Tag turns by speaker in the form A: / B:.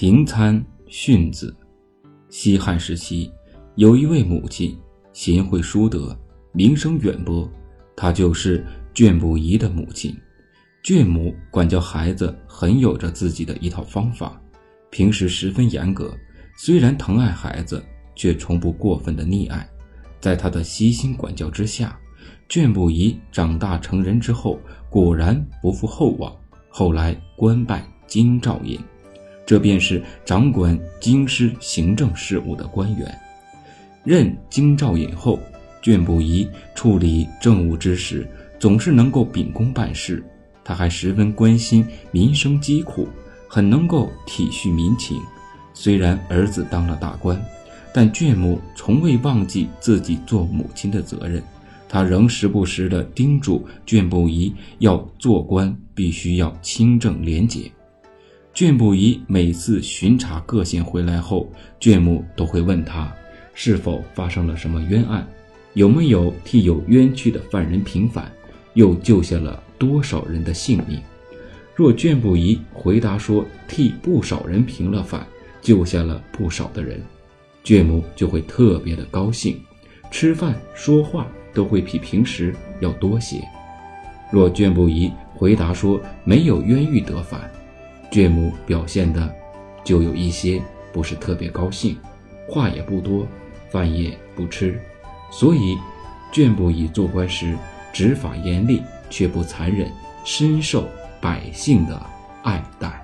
A: 停餐训子。西汉时期，有一位母亲贤惠淑德，名声远播，她就是卷不疑的母亲。卷母管教孩子很有着自己的一套方法，平时十分严格，虽然疼爱孩子，却从不过分的溺爱。在她的悉心管教之下，卷不疑长大成人之后，果然不负厚望，后来官拜京兆尹。这便是掌管京师行政事务的官员。任京兆尹后，卷不疑处理政务之时，总是能够秉公办事。他还十分关心民生疾苦，很能够体恤民情。虽然儿子当了大官，但卷母从未忘记自己做母亲的责任。他仍时不时地叮嘱卷不疑，要做官必须要清正廉洁。卷不疑每次巡查各县回来后，卷母都会问他是否发生了什么冤案，有没有替有冤屈的犯人平反，又救下了多少人的性命。若卷不疑回答说替不少人平了反，救下了不少的人，卷母就会特别的高兴，吃饭说话都会比平时要多些。若卷不疑回答说没有冤狱得反，卷母表现的就有一些不是特别高兴，话也不多，饭也不吃，所以卷不以做官时执法严厉却不残忍，深受百姓的爱戴。